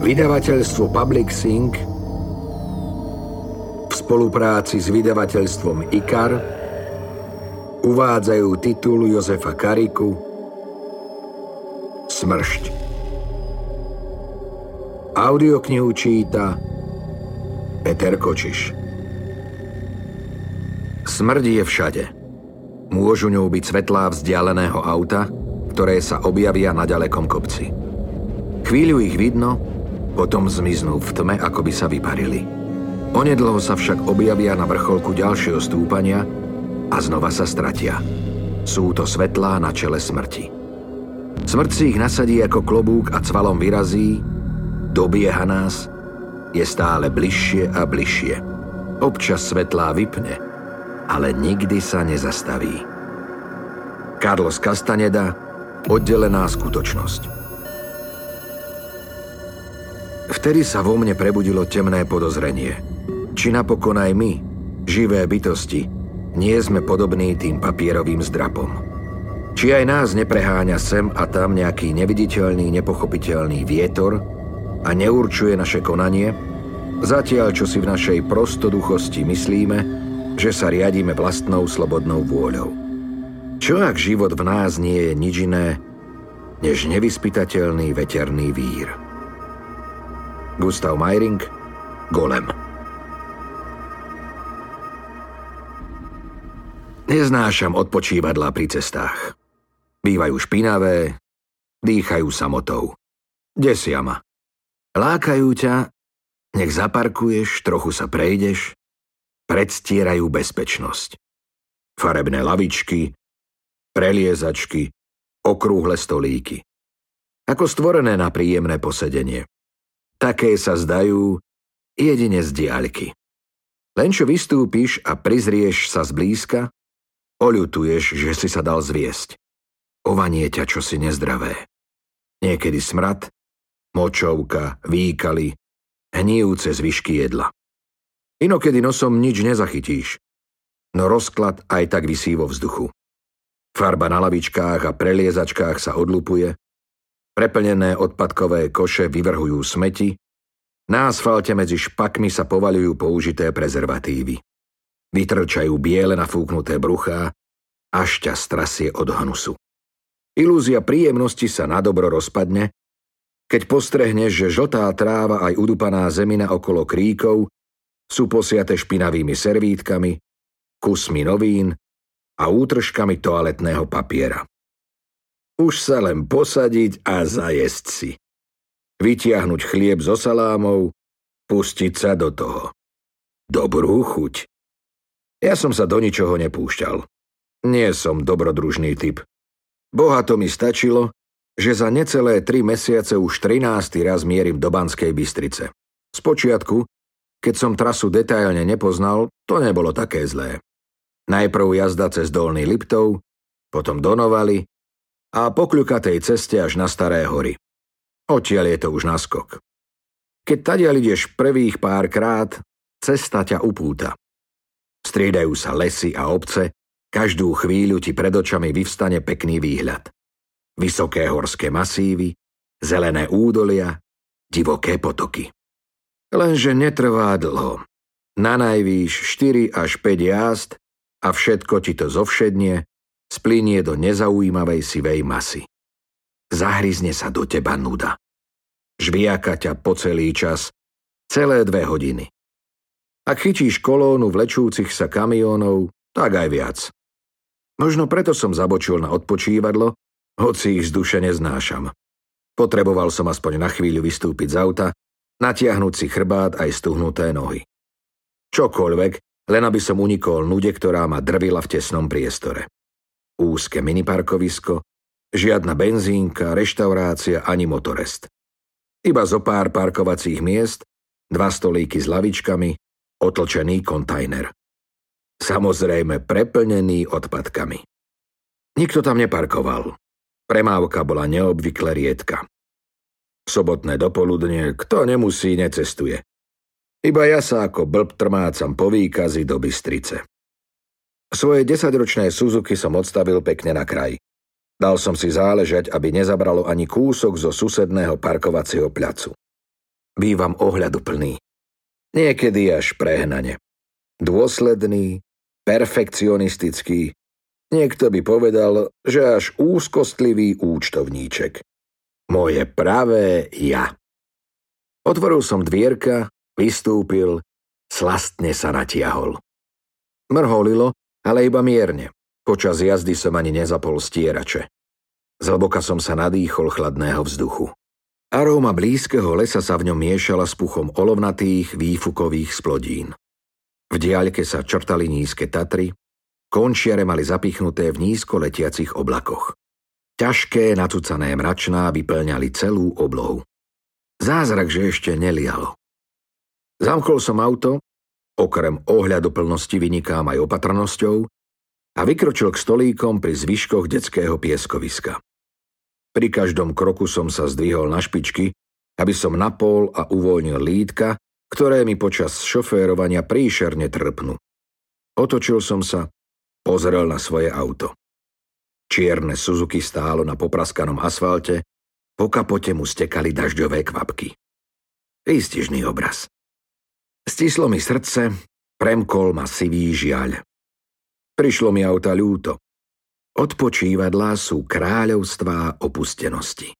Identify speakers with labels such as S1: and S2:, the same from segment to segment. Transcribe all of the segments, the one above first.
S1: Vydavateľstvo Public Sync v spolupráci s vydavateľstvom IKAR uvádzajú titul Jozefa Kariku Smršť. Audioknihu číta Peter Kočiš. Smrť je všade. Môžu ňou byť svetlá vzdialeného auta, ktoré sa objavia na ďalekom kopci. Chvíľu ich vidno, potom zmiznú v tme, ako by sa vyparili. Onedlho sa však objavia na vrcholku ďalšieho stúpania a znova sa stratia. Sú to svetlá na čele smrti. Smrť si ich nasadí ako klobúk a cvalom vyrazí, dobieha nás, je stále bližšie a bližšie. Občas svetlá vypne, ale nikdy sa nezastaví. Carlos Castaneda, oddelená skutočnosť. Vtedy sa vo mne prebudilo temné podozrenie. Či napokon aj my, živé bytosti, nie sme podobní tým papierovým zdrapom. Či aj nás nepreháňa sem a tam nejaký neviditeľný, nepochopiteľný vietor a neurčuje naše konanie, zatiaľ čo si v našej prostoduchosti myslíme, že sa riadíme vlastnou slobodnou vôľou. Čo ak život v nás nie je nič iné, než nevyspytateľný veterný vír? Gustav Meiring, Golem. Neznášam odpočívadlá pri cestách. Bývajú špinavé, dýchajú samotou. Desia ma. Lákajú ťa, nech zaparkuješ, trochu sa prejdeš, predstierajú bezpečnosť. Farebné lavičky, preliezačky, okrúhle stolíky. Ako stvorené na príjemné posedenie. Také sa zdajú jedine z diaľky. Len čo vystúpiš a prizrieš sa zblízka, oľutuješ, že si sa dal zviesť. Ovanie ťa čosi nezdravé. Niekedy smrad, močovka, výkaly, hníjúce zvyšky jedla. Inokedy nosom nič nezachytíš, no rozklad aj tak vysí vo vzduchu. Farba na lavičkách a preliezačkách sa odlupuje, Preplnené odpadkové koše vyvrhujú smeti, na asfalte medzi špakmi sa povaľujú použité prezervatívy. Vytrčajú biele nafúknuté bruchá, až ťa strasie od hnusu. Ilúzia príjemnosti sa nadobro rozpadne, keď postrehneš, že žltá tráva aj udupaná zemina okolo kríkov sú posiate špinavými servítkami, kusmi novín a útržkami toaletného papiera. Už sa len posadiť a zajesť si. Vytiahnuť chlieb so salámov, pustiť sa do toho. Dobrú chuť. Ja som sa do ničoho nepúšťal. Nie som dobrodružný typ. Boha to mi stačilo, že za necelé tri mesiace už 13. raz mierim do Banskej Bystrice. Spočiatku, keď som trasu detailne nepoznal, to nebolo také zlé. Najprv jazda cez Dolný Liptov, potom do Novaly, a po kľukatej ceste až na Staré hory. Odtiaľ je to už naskok. Keď tadiaľ ideš prvých pár krát, cesta ťa upúta. Striedajú sa lesy a obce, každú chvíľu ti pred očami vyvstane pekný výhľad. Vysoké horské masívy, zelené údolia, divoké potoky. Lenže netrvá dlho. Na najvýš 4 až 5 jazd a všetko ti to zovšednie splinie do nezaujímavej sivej masy. Zahryzne sa do teba nuda. Žviaka ťa po celý čas, celé dve hodiny. Ak chytíš kolónu vlečúcich sa kamiónov, tak aj viac. Možno preto som zabočil na odpočívadlo, hoci ich z duše neznášam. Potreboval som aspoň na chvíľu vystúpiť z auta, natiahnuť si chrbát aj stuhnuté nohy. Čokoľvek, len aby som unikol nude, ktorá ma drvila v tesnom priestore úzke miniparkovisko, žiadna benzínka, reštaurácia ani motorest. Iba zo pár parkovacích miest, dva stolíky s lavičkami, otlčený kontajner. Samozrejme preplnený odpadkami. Nikto tam neparkoval. Premávka bola neobvykle riedka. Sobotné dopoludne, kto nemusí, necestuje. Iba ja sa ako blb trmácam po výkazy do Bystrice. Svoje desaťročné Suzuki som odstavil pekne na kraj. Dal som si záležať, aby nezabralo ani kúsok zo susedného parkovacieho placu. Bývam ohľaduplný. Niekedy až prehnane. Dôsledný, perfekcionistický. Niekto by povedal, že až úzkostlivý účtovníček. Moje pravé ja. Otvoril som dvierka, vystúpil, slastne sa natiahol. Mrholilo, ale iba mierne. Počas jazdy som ani nezapol stierače. Zhlboka som sa nadýchol chladného vzduchu. Aróma blízkeho lesa sa v ňom miešala s puchom olovnatých výfukových splodín. V diaľke sa črtali nízke Tatry, končiare mali zapichnuté v nízko letiacich oblakoch. Ťažké, nacucané mračná vyplňali celú oblohu. Zázrak, že ešte nelialo. Zamkol som auto, okrem ohľadu plnosti vynikám aj opatrnosťou, a vykročil k stolíkom pri zvyškoch detského pieskoviska. Pri každom kroku som sa zdvihol na špičky, aby som napol a uvoľnil lítka, ktoré mi počas šoférovania príšerne trpnú. Otočil som sa, pozrel na svoje auto. Čierne Suzuki stálo na popraskanom asfalte, po kapote mu stekali dažďové kvapky. Výstižný obraz. Stislo mi srdce, premkol ma sivý žiaľ. Prišlo mi auta ľúto. Odpočívadlá sú kráľovstvá opustenosti.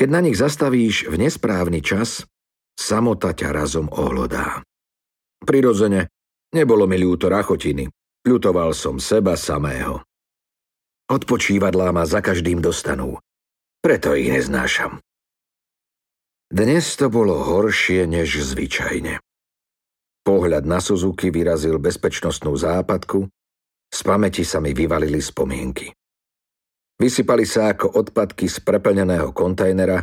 S1: Keď na nich zastavíš v nesprávny čas, samota ťa razom ohlodá. Prirodzene, nebolo mi ľúto rachotiny, ľutoval som seba samého. Odpočívadlá ma za každým dostanú, preto ich neznášam. Dnes to bolo horšie než zvyčajne. Pohľad na Suzuki vyrazil bezpečnostnú západku z pamäti sa mi vyvalili spomienky. Vysypali sa ako odpadky z preplneného kontajnera,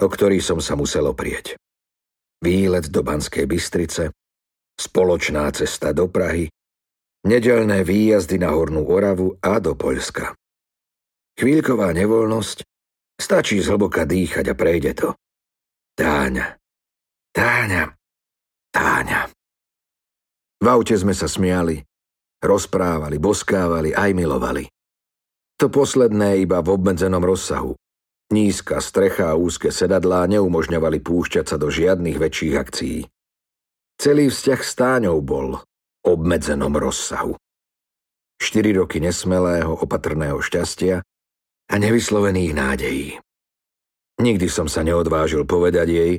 S1: o ktorý som sa musel oprieť. Výlet do Banskej Bystrice, spoločná cesta do Prahy, nedelné výjazdy na Hornú Oravu a do Poľska. Chvíľková nevoľnosť, stačí zhlboka dýchať a prejde to. Táňa, Táňa, Táňa. V aute sme sa smiali, Rozprávali, boskávali, aj milovali. To posledné iba v obmedzenom rozsahu. Nízka strecha a úzke sedadlá neumožňovali púšťať sa do žiadnych väčších akcií. Celý vzťah s Táňou bol obmedzenom rozsahu. Štyri roky nesmelého, opatrného šťastia a nevyslovených nádejí. Nikdy som sa neodvážil povedať jej,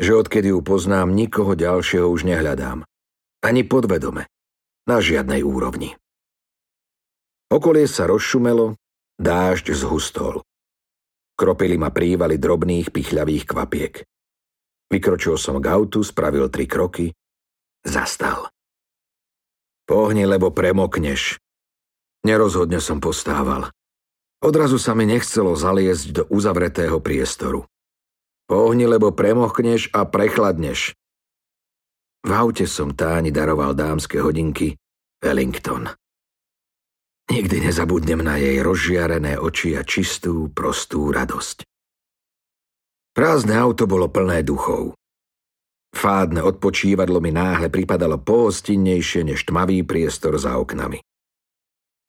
S1: že odkedy ju poznám, nikoho ďalšieho už nehľadám. Ani podvedome na žiadnej úrovni. Okolie sa rozšumelo, dážď zhustol. Kropili ma prívaly drobných pichľavých kvapiek. Vykročil som k autu, spravil tri kroky, zastal. Pohni, lebo premokneš. Nerozhodne som postával. Odrazu sa mi nechcelo zaliesť do uzavretého priestoru. Pohni, lebo premokneš a prechladneš. V aute som Táni daroval dámske hodinky Wellington. Nikdy nezabudnem na jej rozžiarené oči a čistú, prostú radosť. Prázdne auto bolo plné duchov. Fádne odpočívadlo mi náhle pripadalo pohostinnejšie než tmavý priestor za oknami.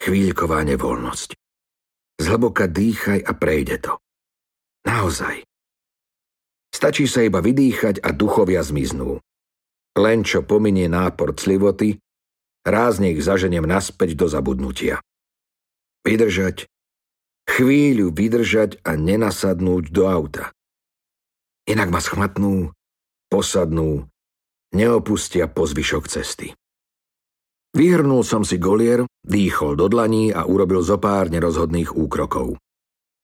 S1: Chvíľková nevoľnosť. Zhlboka dýchaj a prejde to. Naozaj. Stačí sa iba vydýchať a duchovia zmiznú. Len čo pominie nápor clivoty, rázne ich zaženiem naspäť do zabudnutia. Vydržať, chvíľu vydržať a nenasadnúť do auta. Inak ma schmatnú, posadnú, neopustia po zvyšok cesty. Vyhrnul som si golier, dýchol do dlaní a urobil zo pár nerozhodných úkrokov.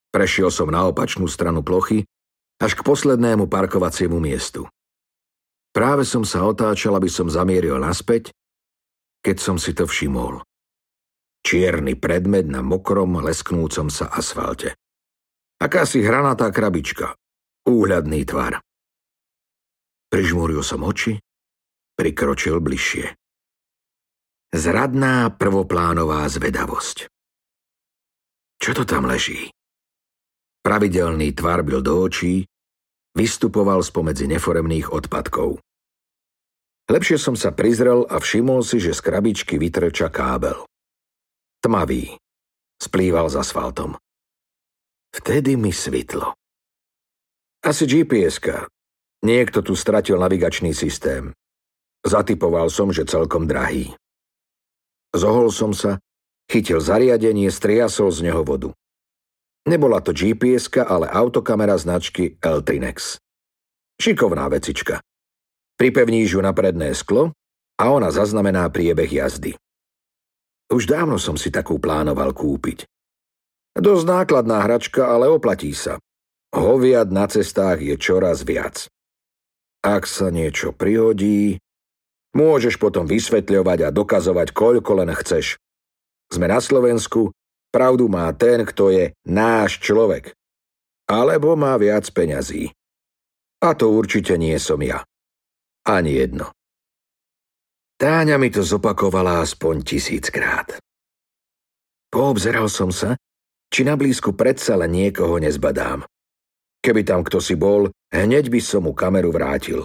S1: Prešiel som na opačnú stranu plochy až k poslednému parkovaciemu miestu. Práve som sa otáčal, aby som zamieril naspäť, keď som si to všimol. Čierny predmet na mokrom, lesknúcom sa asfalte. Akási hranatá krabička. Úhľadný tvar. Prižmúril som oči, prikročil bližšie. Zradná prvoplánová zvedavosť. Čo to tam leží? Pravidelný tvar byl do očí, Vystupoval spomedzi neforemných odpadkov. Lepšie som sa prizrel a všimol si, že z krabičky vytrča kábel. Tmavý. Splýval s asfaltom. Vtedy mi svitlo. Asi gps Niekto tu stratil navigačný systém. Zatypoval som, že celkom drahý. Zohol som sa, chytil zariadenie, striasol z neho vodu. Nebola to gps ale autokamera značky Eltrinex. Šikovná vecička. Pripevníš ju na predné sklo a ona zaznamená priebeh jazdy. Už dávno som si takú plánoval kúpiť. Dosť nákladná hračka, ale oplatí sa. Hoviad na cestách je čoraz viac. Ak sa niečo prihodí, môžeš potom vysvetľovať a dokazovať, koľko len chceš. Sme na Slovensku, pravdu má ten, kto je náš človek. Alebo má viac peňazí. A to určite nie som ja. Ani jedno. Táňa mi to zopakovala aspoň tisíckrát. Poobzeral som sa, či na blízku predsa len niekoho nezbadám. Keby tam kto si bol, hneď by som mu kameru vrátil.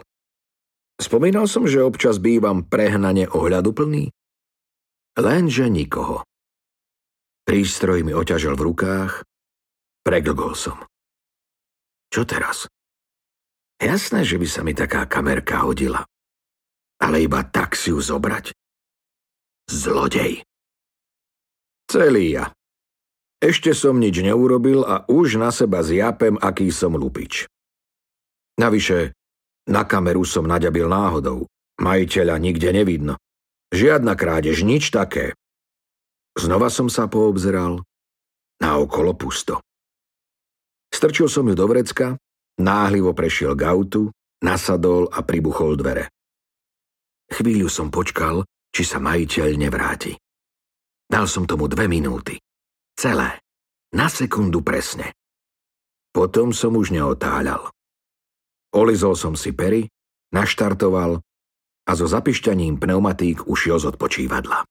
S1: Spomínal som, že občas bývam prehnane ohľaduplný? Lenže nikoho. Prístroj mi oťažil v rukách, preglgol som. Čo teraz? Jasné, že by sa mi taká kamerka hodila. Ale iba tak si ju zobrať? Zlodej. Celý ja. Ešte som nič neurobil a už na seba zjapem, aký som lupič. Navyše, na kameru som naďabil náhodou. Majiteľa nikde nevidno. Žiadna krádež, nič také. Znova som sa poobzeral. Naokolo pusto. Strčil som ju do vrecka, náhlivo prešiel k autu, nasadol a pribuchol dvere. Chvíľu som počkal, či sa majiteľ nevráti. Dal som tomu dve minúty. Celé. Na sekundu presne. Potom som už neotáľal. Olizol som si pery, naštartoval a so zapišťaním pneumatík ušiel z odpočívadla.